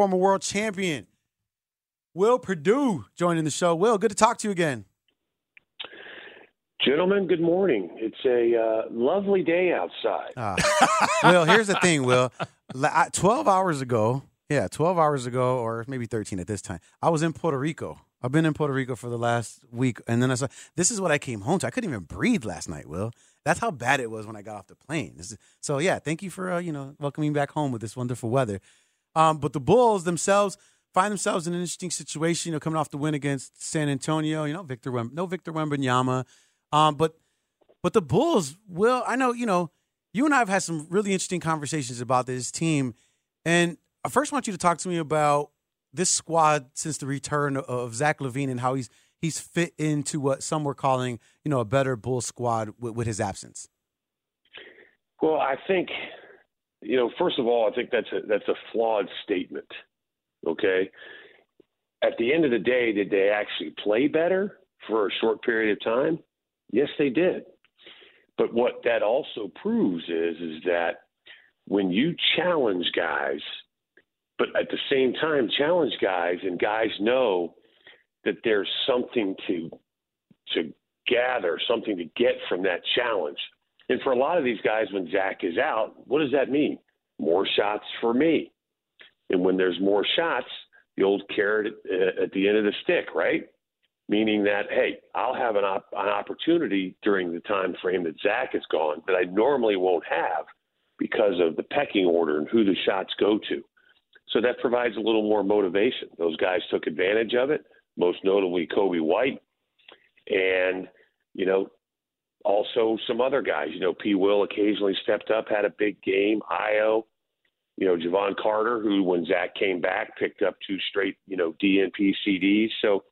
former world champion. Will Perdue, joining the show. Will, good to talk to you again. Gentlemen, good morning. It's a uh, lovely day outside. Uh, Will, here's the thing, Will. 12 hours ago, yeah, 12 hours ago, or maybe 13 at this time, I was in Puerto Rico. I've been in Puerto Rico for the last week, and then I saw this is what I came home to. I couldn't even breathe last night, Will. That's how bad it was when I got off the plane. Is, so yeah, thank you for uh, you know welcoming me back home with this wonderful weather. Um, but the Bulls themselves find themselves in an interesting situation. You know, coming off the win against San Antonio. You know, Victor Wem- no Victor Wembanyama. Um, but but the Bulls will. I know you know you and I have had some really interesting conversations about this team, and I first want you to talk to me about this squad since the return of Zach LaVine and how he's he's fit into what some were calling you know a better Bull squad with, with his absence. Well, I think you know first of all, I think that's a that's a flawed statement. Okay. At the end of the day, did they actually play better for a short period of time? Yes, they did. But what that also proves is is that when you challenge guys, but at the same time challenge guys and guys know that there's something to to gather, something to get from that challenge. And for a lot of these guys, when Zach is out, what does that mean? More shots for me. And when there's more shots, the old carrot uh, at the end of the stick, right? meaning that hey, I'll have an, op- an opportunity during the time frame that Zach is gone that I normally won't have because of the pecking order and who the shots go to. So that provides a little more motivation. Those guys took advantage of it, most notably Coby White, and you know also some other guys. You know, P. Will occasionally stepped up, had a big game. Ayo, you know, Jevon Carter, who when Zach came back picked up two straight, you know, DNP CDs. So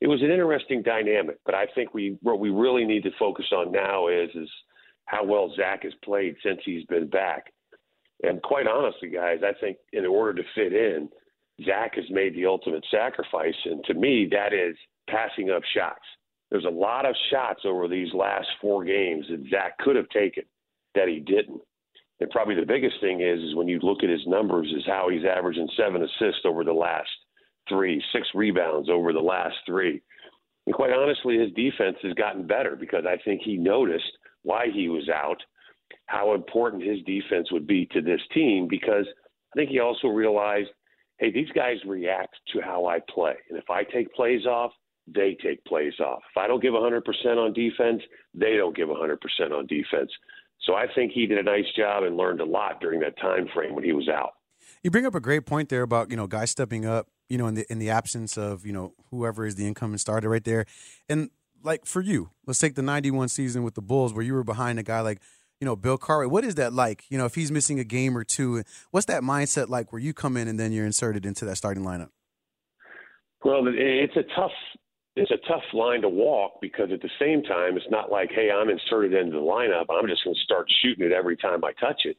it was an interesting dynamic. But I think we what we really need to focus on now is is how well Zach has played since he's been back. And quite honestly, guys, I think in order to fit in, Zach has made the ultimate sacrifice. And to me, that is passing up shots. There's a lot of shots over these last four games that Zach could have taken that he didn't. And probably the biggest thing is, is when you look at his numbers, is how he's averaging seven assists over the last three, six rebounds over the last three. And quite honestly, his defense has gotten better because I think he noticed why he was out, how important his defense would be to this team because I think he also realized, hey, these guys react to how I play. And if I take plays off, they take plays off. If I don't give 100% on defense, they don't give 100% on defense. So I think he did a nice job and learned a lot during that time frame when he was out. You bring up a great point there about you know guys stepping up you know, in the in the absence of you know whoever is the incoming starter right there, and like for you, let's take the '91 season with the Bulls where you were behind a guy like you know Bill Cartwright. What is that like? You know, if he's missing a game or two, what's that mindset like where you come in and then you're inserted into that starting lineup? Well, it's a tough it's a tough line to walk because at the same time, it's not like, hey, I'm inserted into the lineup. I'm just going to start shooting it every time I touch it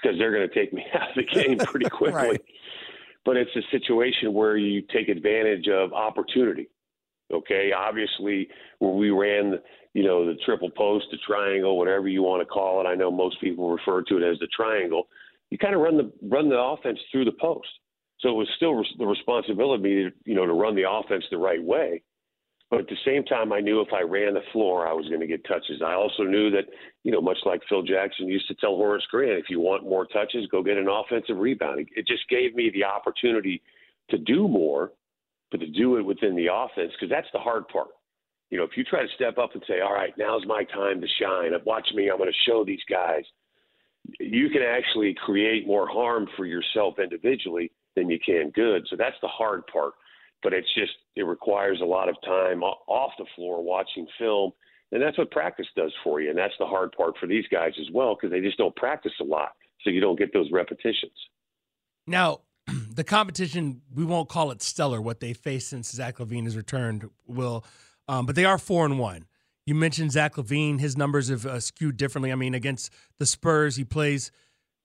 because they're going to take me out of the game pretty quickly. right but it's a situation where you take advantage of opportunity. Okay, obviously, where we ran, you know, the triple post, the triangle, whatever you want to call it. I know most people refer to it as the triangle. You kind of run the run the offense through the post, so it was still the responsibility, to, you know, to run the offense the right way. But at the same time, I knew if I ran the floor, I was going to get touches. I also knew that, you know, much like Phil Jackson used to tell Horace Grant, if you want more touches, go get an offensive rebound. It just gave me the opportunity to do more, but to do it within the offense, because that's the hard part. You know, if you try to step up and say, all right, now's my time to shine, watch me, I'm going to show these guys, you can actually create more harm for yourself individually than you can good. So that's the hard part but it's just it requires a lot of time off the floor watching film and that's what practice does for you and that's the hard part for these guys as well because they just don't practice a lot so you don't get those repetitions. Now the competition we won't call it stellar. What they face since zach LaVine has returned will um, but they are four and one. You mentioned zach LaVine; his numbers have uh, skewed differently. I mean against the spurs he plays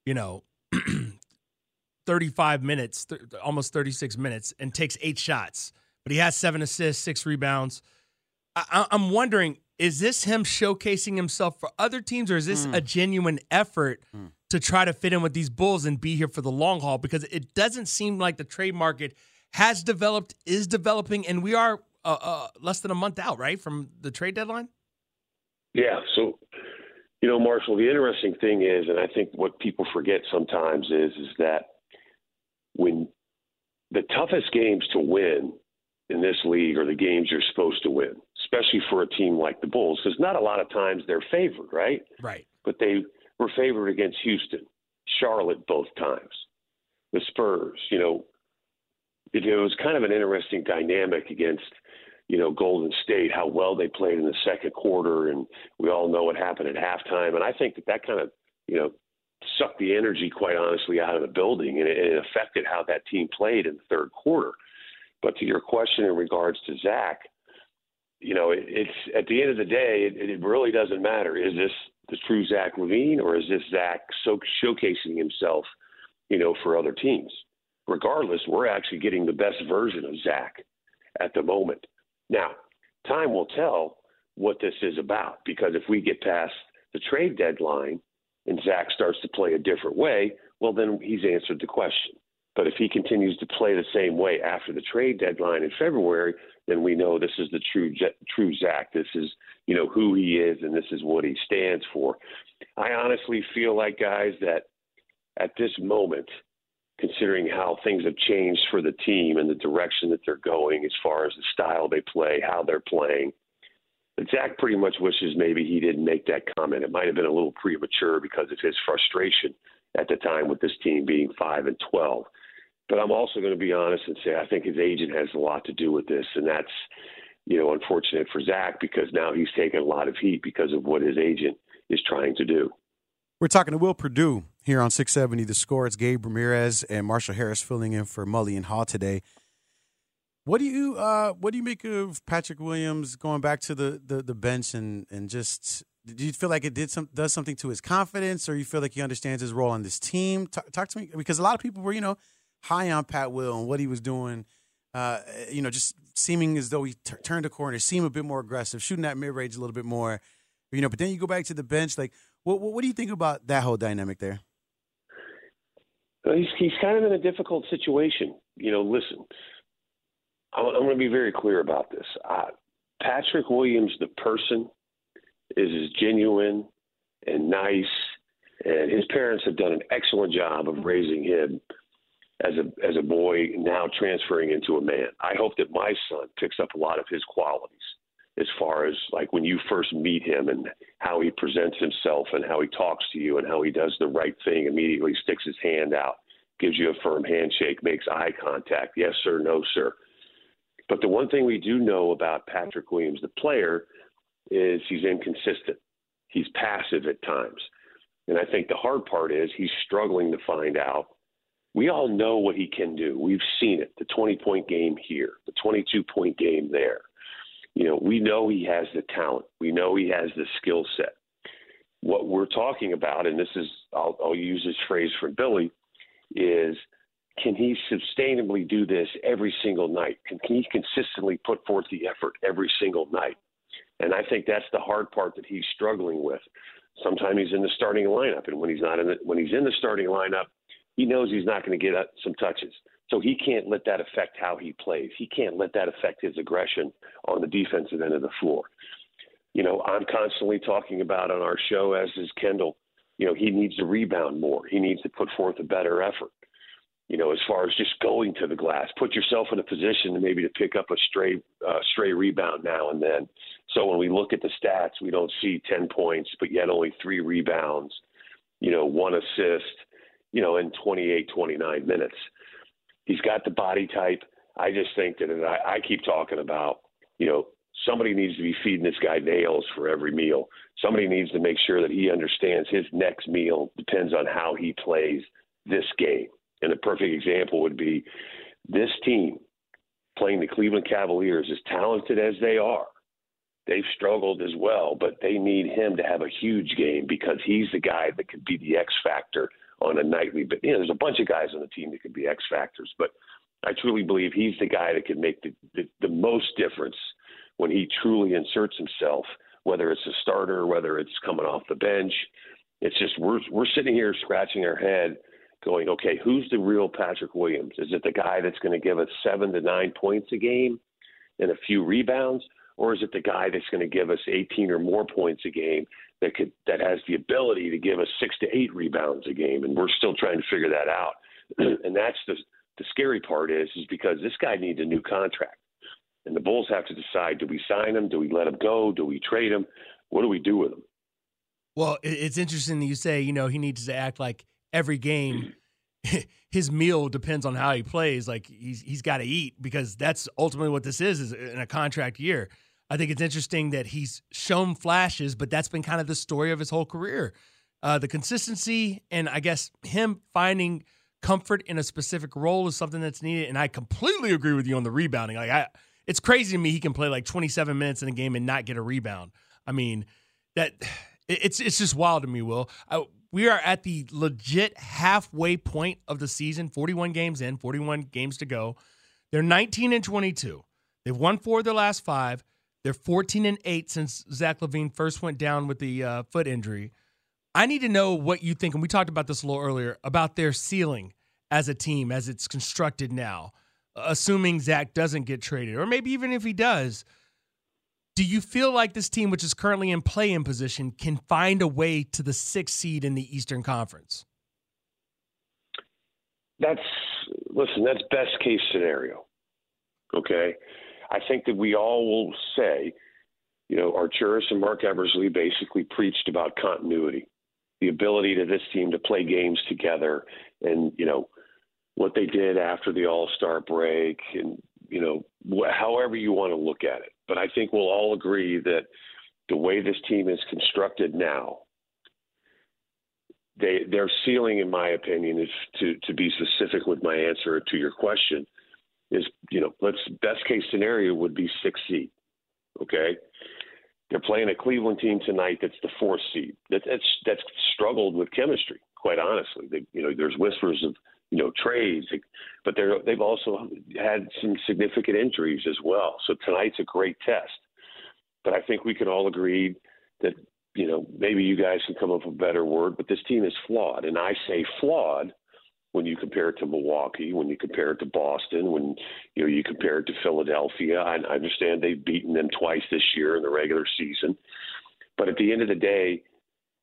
you know 35 minutes, th- almost 36 minutes, and takes eight shots. But he has seven assists, six rebounds. I- am wondering, is this him showcasing himself for other teams, or is this mm. a genuine effort mm. to try to fit in with these Bulls and be here for the long haul because it doesn't seem like the trade market has developed, is developing, and we are uh, uh, less than a month out, right, from the trade deadline? Yeah. So, you know, Marshall, the interesting thing is, and I think what people forget sometimes is, is that when the toughest games to win in this league are the games you're supposed to win, especially for a team like the Bulls, because not a lot of times they're favored, right? Right. But they were favored against Houston, Charlotte both times, the Spurs. You know, it, it was kind of an interesting dynamic against, you know, Golden State, how well they played in the second quarter, and we all know what happened at halftime. And I think that that kind of, you know, sucked the energy, quite honestly, out of the building, and it, it affected how that team played in the third quarter. But to your question in regards to Zach, you know, it, it's at the end of the day, it, it really doesn't matter. Is this the true Zach LaVine, or is this Zach so showcasing himself, you know, for other teams? Regardless, we're actually getting the best version of Zach at the moment. Now, time will tell what this is about because if we get past the trade deadline and Zach starts to play a different way, well, then he's answered the question. But if he continues to play the same way after the trade deadline in February, then we know this is the true true Zach. This is you know who he is, and this is what he stands for. I honestly feel like guys that at this moment, considering how things have changed for the team and the direction that they're going as far as the style they play, how they're playing. Zach pretty much wishes maybe he didn't make that comment. It might have been a little premature because of his frustration at the time with this team being five and twelve. But I'm also going to be honest and say I think his agent has a lot to do with this, and that's you know unfortunate for Zach because now he's taking a lot of heat because of what his agent is trying to do. We're talking to Will Perdue here on 670 The Score. It's Gabe Ramirez and Marshall Harris filling in for Mully and Haugh today. What do you uh, what do you make of Patrick Williams going back to the, the, the bench and, and just do you feel like it did some does something to his confidence or you feel like he understands his role on this team? Talk, talk to me because a lot of people were you know high on Pat Will and what he was doing. Uh, you know, just seeming as though he t- turned a corner, seemed a bit more aggressive, shooting that mid range a little bit more. You know, but then you go back to the bench. Like, what, what, what do you think about that whole dynamic there? He's he's kind of in a difficult situation. You know, listen, I'm, I'm going to be very clear about this. Patrick Williams, the person, is as genuine and nice, and his parents have done an excellent job of raising him as a as a boy, now transferring into a man. I hope that my son picks up a lot of his qualities as far as like when you first meet him and how he presents himself and how he talks to you and how he does the right thing immediately sticks his hand out gives you a firm handshake makes eye contact yes sir no sir but the one thing we do know about Patrick Williams the player is he's inconsistent he's passive at times and I think the hard part is he's struggling to find out we all know what he can do. We've seen it the 20 point game here, the 22 point game there. You know, we know he has the talent, we know he has the skill set. What we're talking about, and this is, I'll, I'll use this phrase for Billy, is can he sustainably do this every single night? Can, can he consistently put forth the effort every single night? And I think that's the hard part that he's struggling with. Sometimes he's in the starting lineup, and when he's not in the, when he's in the starting lineup, he knows he's not going to get some touches. So he can't let that affect how he plays. He can't let that affect his aggression on the defensive end of the floor. You know, I'm constantly talking about on our show, as is Kendall, you know, he needs to rebound more. He needs to put forth a better effort. You know, as far as just going to the glass, put yourself in a position to maybe to pick up a stray uh, stray rebound now and then. So when we look at the stats, we don't see 10 points, but yet only three rebounds, you know, one assist you know, in 28, 29 minutes. He's got the body type. I just think that, and I, I keep talking about, you know, somebody needs to be feeding this guy nails for every meal. Somebody needs to make sure that he understands his next meal depends on how he plays this game. And a perfect example would be this team playing the Cleveland Cavaliers, as talented as they are, they've struggled as well, but they need him to have a huge game because he's the guy that could be the X factor on a nightly. But you know, there's a bunch of guys on the team that could be X factors, but I truly believe he's the guy that can make the, the, the most difference when he truly inserts himself, whether it's a starter, whether it's coming off the bench. It's just we're we're sitting here scratching our head, going, okay, who's the real Patrick Williams? Is it the guy that's going to give us seven to nine points a game and a few rebounds, or is it the guy that's going to give us 18 or more points a game that could that has the ability to give us six to eight rebounds a game? And we're still trying to figure that out. and that's the the scary part is is because this guy needs a new contract. And the Bulls have to decide: do we sign him? Do we let him go? Do we trade him? What do we do with him? Well, it's interesting that you say you know he needs to act like every game. His meal depends on how he plays. Like he's he's got to eat because that's ultimately what this is, is in a contract year. I think it's interesting that he's shown flashes, but that's been kind of the story of his whole career. Uh, the consistency and I guess him finding comfort in a specific role is something that's needed. And I completely agree with you on the rebounding. Like I, it's crazy to me he can play like 27 minutes in a game and not get a rebound. I mean, that it's it's just wild to me. Will I, we are at the legit halfway point of the season. 41 games in, 41 games to go. They're 19 and 22. They've won four of their last five. They're 14 and eight since Zach LaVine first went down with the uh, foot injury. I need to know what you think, and we talked about this a little earlier about their ceiling as a team as it's constructed now assuming Zach doesn't get traded, or maybe even if he does, do you feel like this team, which is currently in play in position, can find a way to the sixth seed in the Eastern Conference? That's listen. That's best case scenario. Okay, I think that we all will say, you know, Arturas and Marc Eversley basically preached about continuity, the ability to this team to play games together, and you know, what they did after the All Star break, and you know, wh- however you want to look at it. But I think we'll all agree that the way this team is constructed now, they their ceiling, in my opinion, is to to be specific with my answer to your question, is you know, let's best case scenario would be six seed. Okay. They're playing a Cleveland team tonight that's the fourth seed. That, that's that's struggled with chemistry, quite honestly. They, you know, there's whispers of you know trades, but they're they've also had some significant injuries as well. So tonight's a great test. But I think we can all agree that you know maybe you guys can come up with a better word, but this team is flawed, and I say flawed when you compare it to Milwaukee, when you compare it to Boston, when you know you compare it to Philadelphia. I, I understand they've beaten them twice this year in the regular season, but at the end of the day,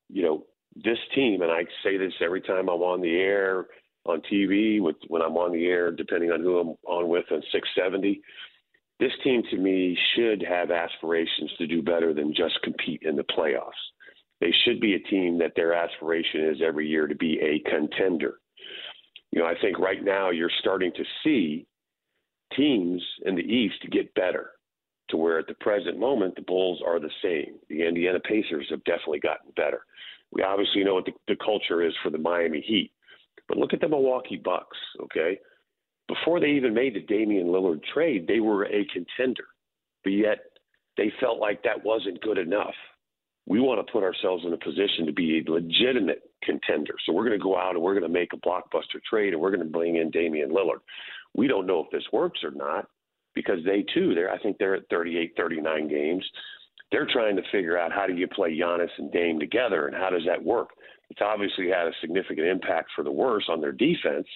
you know this team, and I say this every time I'm on the air on TV, with when I'm on the air, depending on who I'm on with on 670. This team, to me, should have aspirations to do better than just compete in the playoffs. They should be a team that their aspiration is every year to be a contender. You know, I think right now you're starting to see teams in the East get better to where at the present moment the Bulls are the same. The Indiana Pacers have definitely gotten better. We obviously know what the, the culture is for the Miami Heat. But look at the Milwaukee Bucks, okay? Before they even made the Damian Lillard trade, they were a contender. But yet they felt like that wasn't good enough. We want to put ourselves in a position to be a legitimate contender. So we're going to go out and we're going to make a blockbuster trade and we're going to bring in Damian Lillard. We don't know if this works or not because they too, they're I think they're at 38, 39 games. They're trying to figure out how do you play Giannis and Dame together and how does that work? It's obviously had a significant impact for the worse on their defense.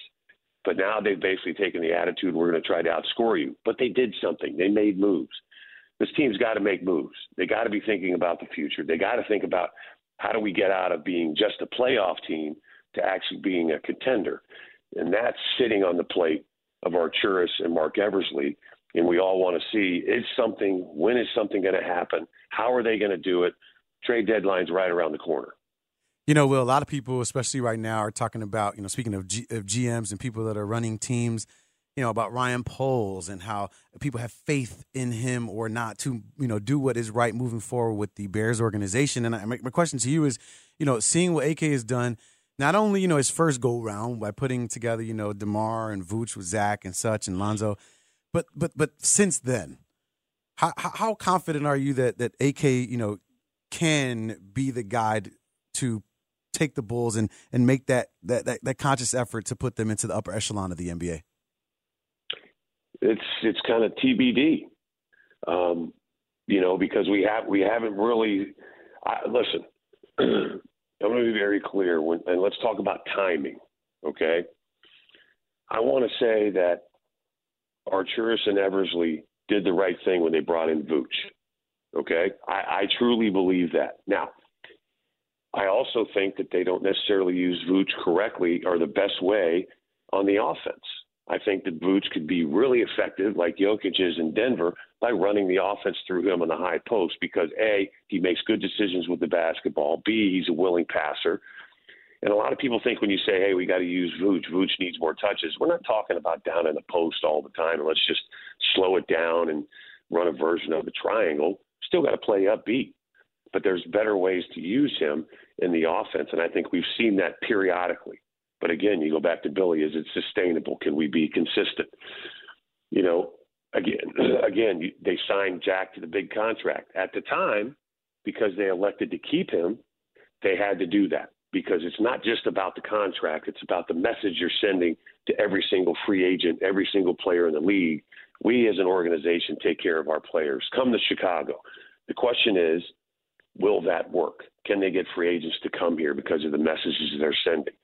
But now they've basically taken the attitude we're going to try to outscore you. But they did something. They made moves. This team's got to make moves. They got to be thinking about the future. They got to think about how do we get out of being just a playoff team to actually being a contender. And that's sitting on the plate of Arturas and Marc Eversley. And we all want to see is something, when is something going to happen? How are they going to do it? Trade deadline's right around the corner. You know, Will, a lot of people, especially right now, are talking about, you know, speaking of, G- of GMs and people that are running teams, you know, about Ryan Poles and how people have faith in him or not to, you know, do what is right moving forward with the Bears organization. And I, my, my question to you is, you know, seeing what AK has done, not only, you know, his first go round by putting together, you know, DeMar and Vooch with Zach and such and Lonzo, but but but since then, how how confident are you that that AK, you know, can be the guide to take the Bulls and and make that that that, that conscious effort to put them into the upper echelon of the NBA? It's it's kind of TBD, um, you know, because we have we haven't really. I, listen, I'm going to be very clear, when, and let's talk about timing, okay? I want to say that Arturas and Eversley did the right thing when they brought in Vooch, okay? I, I truly believe that. Now, I also think that they don't necessarily use Vooch correctly or the best way on the offense. I think that Vooch could be really effective, like Jokic is in Denver, by running the offense through him on the high post because A, he makes good decisions with the basketball. B, he's a willing passer. And a lot of people think when you say, hey, we got to use Vooch, Vooch needs more touches. We're not talking about down in the post all the time let's just slow it down and run a version of the triangle. Still got to play upbeat. But there's better ways to use him in the offense. And I think we've seen that periodically. But again, you go back to Billy: is it sustainable? Can we be consistent? You know, again, again, they signed Jack to the big contract at the time because they elected to keep him. They had to do that because it's not just about the contract; it's about the message you're sending to every single free agent, every single player in the league. We, as an organization, take care of our players. Come to Chicago. The question is, will that work? Can they get free agents to come here because of the messages they're sending?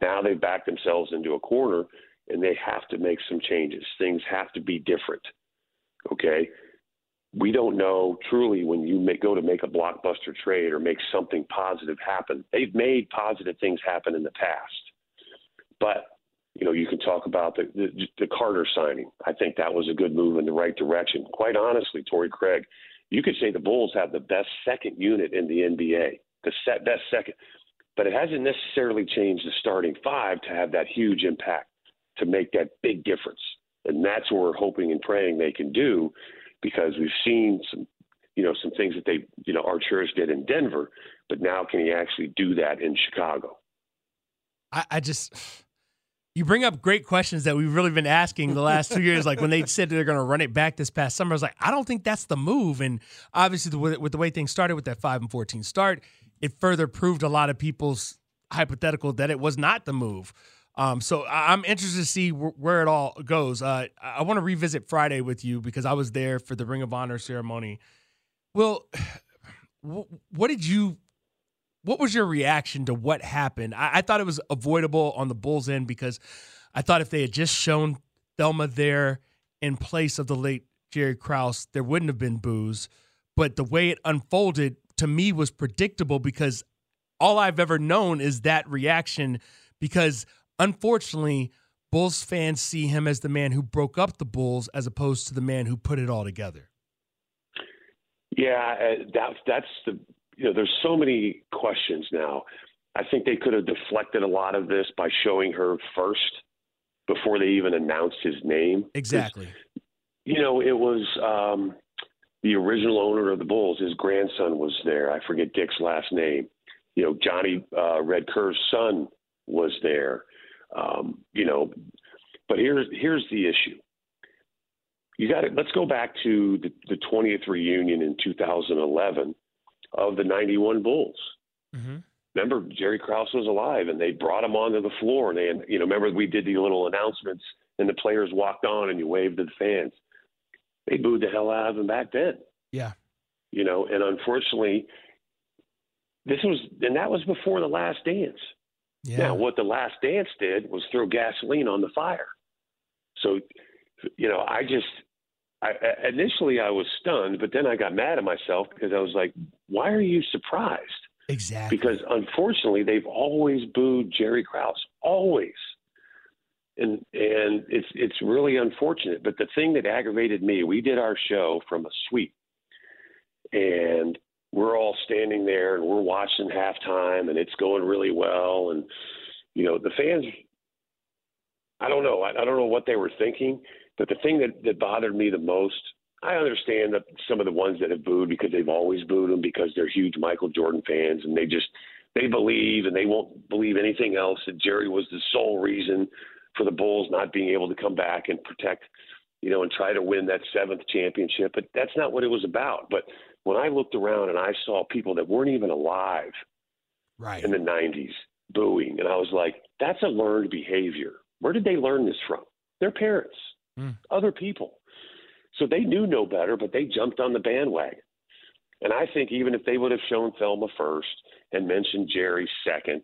Now they've backed themselves into a corner and they have to make some changes. Things have to be different. Okay. We don't know truly when you make, go to make a blockbuster trade or make something positive happen. They've made positive things happen in the past. But, you know, you can talk about the, the, the Carter signing. I think that was a good move in the right direction. Quite honestly, Torrey Craig, you could say the Bulls have the best second unit in the NBA, the set, best second but it hasn't necessarily changed the starting five to have that huge impact to make that big difference. And that's what we're hoping and praying they can do because we've seen some, you know, some things that they, you know, Arturas did in Denver, but now can he actually do that in Chicago? I, I just, you bring up great questions that we've really been asking the last two years. Like when they said they're going to run it back this past summer, I was like, I don't think that's the move. And obviously, the, with the way things started with that five and fourteen start, it further proved a lot of people's hypothetical that it was not the move. Um, so I'm interested to see where it all goes. Uh, I want to revisit Friday with you because I was there for the Ring of Honor ceremony. Well, what did you? What was your reaction to what happened? I, I thought it was avoidable on the Bulls end because I thought if they had just shown Thelma there in place of the late Jerry Krause, there wouldn't have been boos. But the way it unfolded to me was predictable because all I've ever known is that reaction because unfortunately Bulls fans see him as the man who broke up the Bulls as opposed to the man who put it all together. Yeah, uh, that, that's the you know there's so many questions now. I think they could have deflected a lot of this by showing her first before they even announced his name. Exactly. You know, it was um, the original owner of the Bulls, his grandson was there. I forget Dick's last name. You know, Johnny uh, Red Kerr's son was there. Um, you know, but here's here's the issue. You got it. let's go back to the, the 20th reunion in 2011 of the 91 Bulls. Mm-hmm. Remember, Jerry Krause was alive, and they brought him onto the floor, and they, you know, remember we did the little announcements, and the players walked on, and you waved to the fans they booed the hell out of him back then. Yeah. You know, and unfortunately, this was, and that was before the last dance. Yeah. Now, what the last dance did was throw gasoline on the fire. So, you know, I just, I, initially I was stunned, but then I got mad at myself because I was like, why are you surprised? Exactly. Because unfortunately, they've always booed Jerry Krause, always and and it's it's really unfortunate. But the thing that aggravated me, we did our show from a suite, and we're all standing there and we're watching halftime, and it's going really well, and you know the fans. I don't know. I, I don't know what they were thinking, but the thing that that bothered me the most. I understand that some of the ones that have booed because they've always booed him because they're huge Michael Jordan fans and they just they believe and they won't believe anything else that Jerry was the sole reason for the Bulls not being able to come back and protect, you know, and try to win that seventh championship. But that's not what it was about. But when I looked around and I saw people that weren't even alive right. in the 90s booing, and I was like, that's a learned behavior. Where did they learn this from? Their parents, mm. other people. So they knew no better, but they jumped on the bandwagon. And I think even if they would have shown Thelma first, and mentioned Jerry second,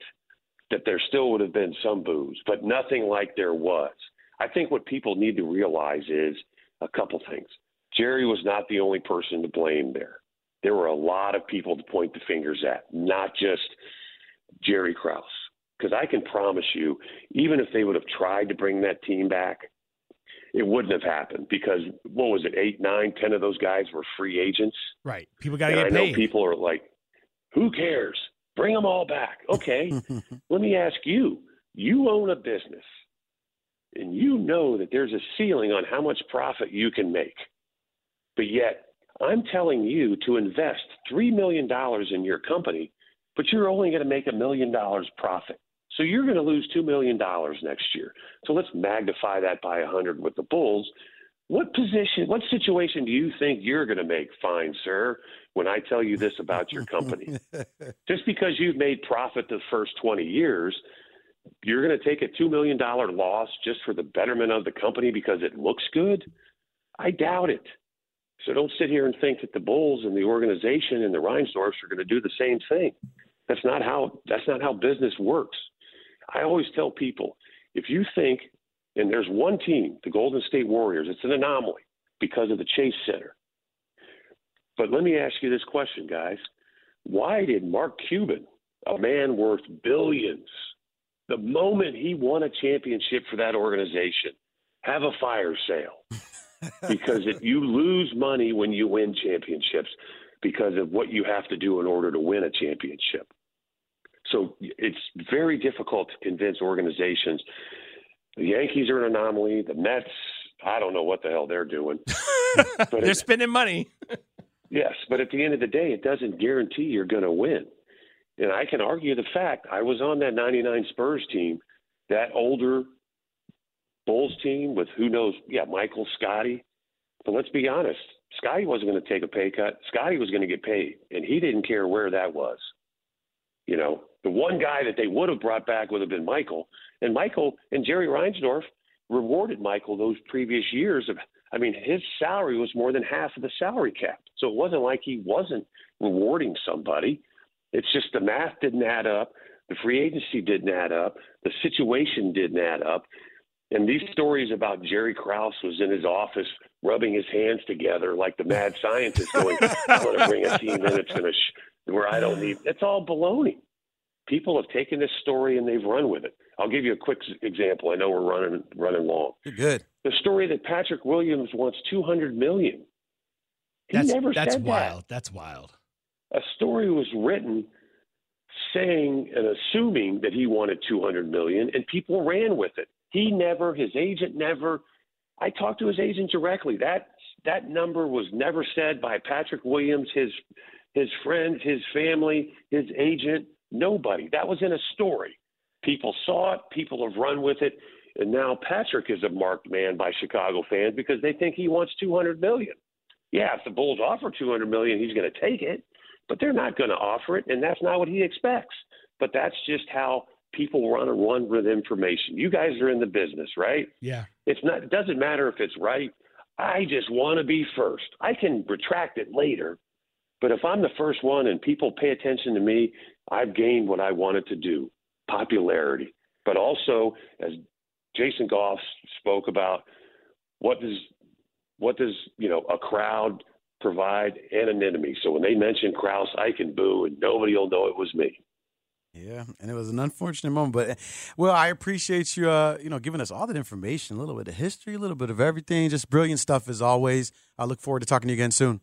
that there still would have been some boos, but nothing like there was. I think what people need to realize is a couple things. Jerry was not the only person to blame there. There were a lot of people to point the fingers at, not just Jerry Krause. Because I can promise you, even if they would have tried to bring that team back, it wouldn't have happened because what was it, eight, nine, ten of those guys were free agents. Right. People got to get I paid. know people are like, who cares? Bring them all back. Okay. Let me ask you you own a business and you know that there's a ceiling on how much profit you can make. But yet, I'm telling you to invest $3 million in your company, but you're only going to make a million dollars profit. So you're going to lose $2 million next year. So let's magnify that by 100 with the Bulls. What position, what situation do you think you're going to make fine, sir, when I tell you this about your company? Just because you've made profit the first 20 years, you're going to take a $2 million loss just for the betterment of the company because it looks good? I doubt it. So don't sit here and think that the Bulls and the organization and the Reinsdorfs are going to do the same thing. That's not how that's not how business works. I always tell people, if you think and there's one team, the Golden State Warriors, it's an anomaly because of the Chase Center. But let me ask you this question, guys. Why did Mark Cuban, a man worth billions, the moment he won a championship for that organization, have a fire sale? because if you lose money when you win championships because of what you have to do in order to win a championship. So it's very difficult to convince organizations. The Yankees are an anomaly. The Mets, I don't know what the hell they're doing. but they're it, spending money. yes, but at the end of the day, it doesn't guarantee you're going to win. And I can argue the fact I was on that 99 Spurs team, that older Bulls team with who knows, yeah, Michael, Scottie. But let's be honest, Scottie wasn't going to take a pay cut. Scottie was going to get paid, and he didn't care where that was. You know, the one guy that they would have brought back would have been Michael, and Michael and Jerry Reinsdorf rewarded Michael those previous years of. I mean, his salary was more than half of the salary cap, so it wasn't like he wasn't rewarding somebody. It's just the math didn't add up. The free agency didn't add up. The situation didn't add up. And these stories about Jerry Krause was in his office rubbing his hands together like the mad scientist going, I want to bring a team in that's going to sh- where I don't need. It's all baloney. People have taken this story and they've run with it. I'll give you a quick example. I know we're running running long. You're good. The story that Patrick Williams wants 200 million. He that's, never that's said wild. That. That's wild. A story was written saying and assuming that he wanted 200 million, and people ran with it. He never, his agent never. I talked to his agent directly. That that number was never said by Patrick Williams, his his friends, his family, his agent, nobody. That was in a story. People saw it, people have run with it, and now Patrick is a marked man by Chicago fans because they think he wants 200 million. Yeah, if the Bulls offer 200 million, he's going to take it, but they're not going to offer it, and that's not what he expects. But that's just how people run run with information. You guys are in the business, right? Yeah. It's not. It doesn't matter if it's right. I just want to be first. I can retract it later, but if I'm the first one and people pay attention to me, I've gained what I wanted to do: popularity. But also, as Jason Goff spoke about, what does what does you know a crowd provide anonymity? So when they mention Krause, I can boo, and nobody will know it was me. Yeah, and it was an unfortunate moment, but well, I appreciate you, uh, you know, giving us all that information, a little bit of history, a little bit of everything, just brilliant stuff as always. I look forward to talking to you again soon.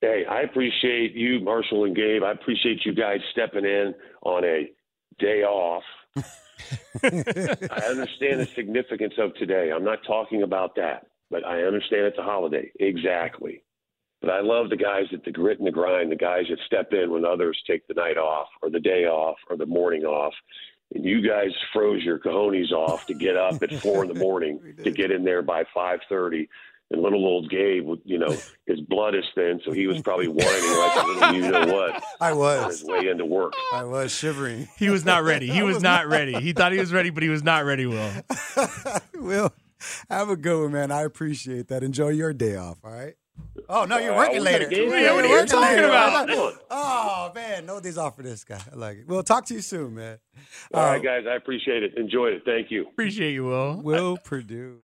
Hey, I appreciate you, Marshall and Gabe. I appreciate you guys stepping in on a day off. I understand the significance of today. I'm not talking about that, but I understand it's a holiday. Exactly. But I love the guys that the grit and the grind, the guys that step in when others take the night off or the day off or the morning off. And you guys froze your cojones off to get up at four in the morning to get in there by five thirty. And little old Gabe, you know, his blood is thin, so he was probably whining like a little you know what. I was on his way into work. I was shivering. He was not ready. He was, was not ready. He thought he was ready, but he was not ready. Will. Will, have a good one, man. I appreciate that. Enjoy your day off. All right. Oh no, you're Uh, working we got a later. game You're Yeah, what are you working talking later. about? Oh man, no days off for this guy. I like it. We'll talk to you soon, man. All right, guys, I appreciate it. Enjoyed it. Thank you. Appreciate you, Will. Will Perdue.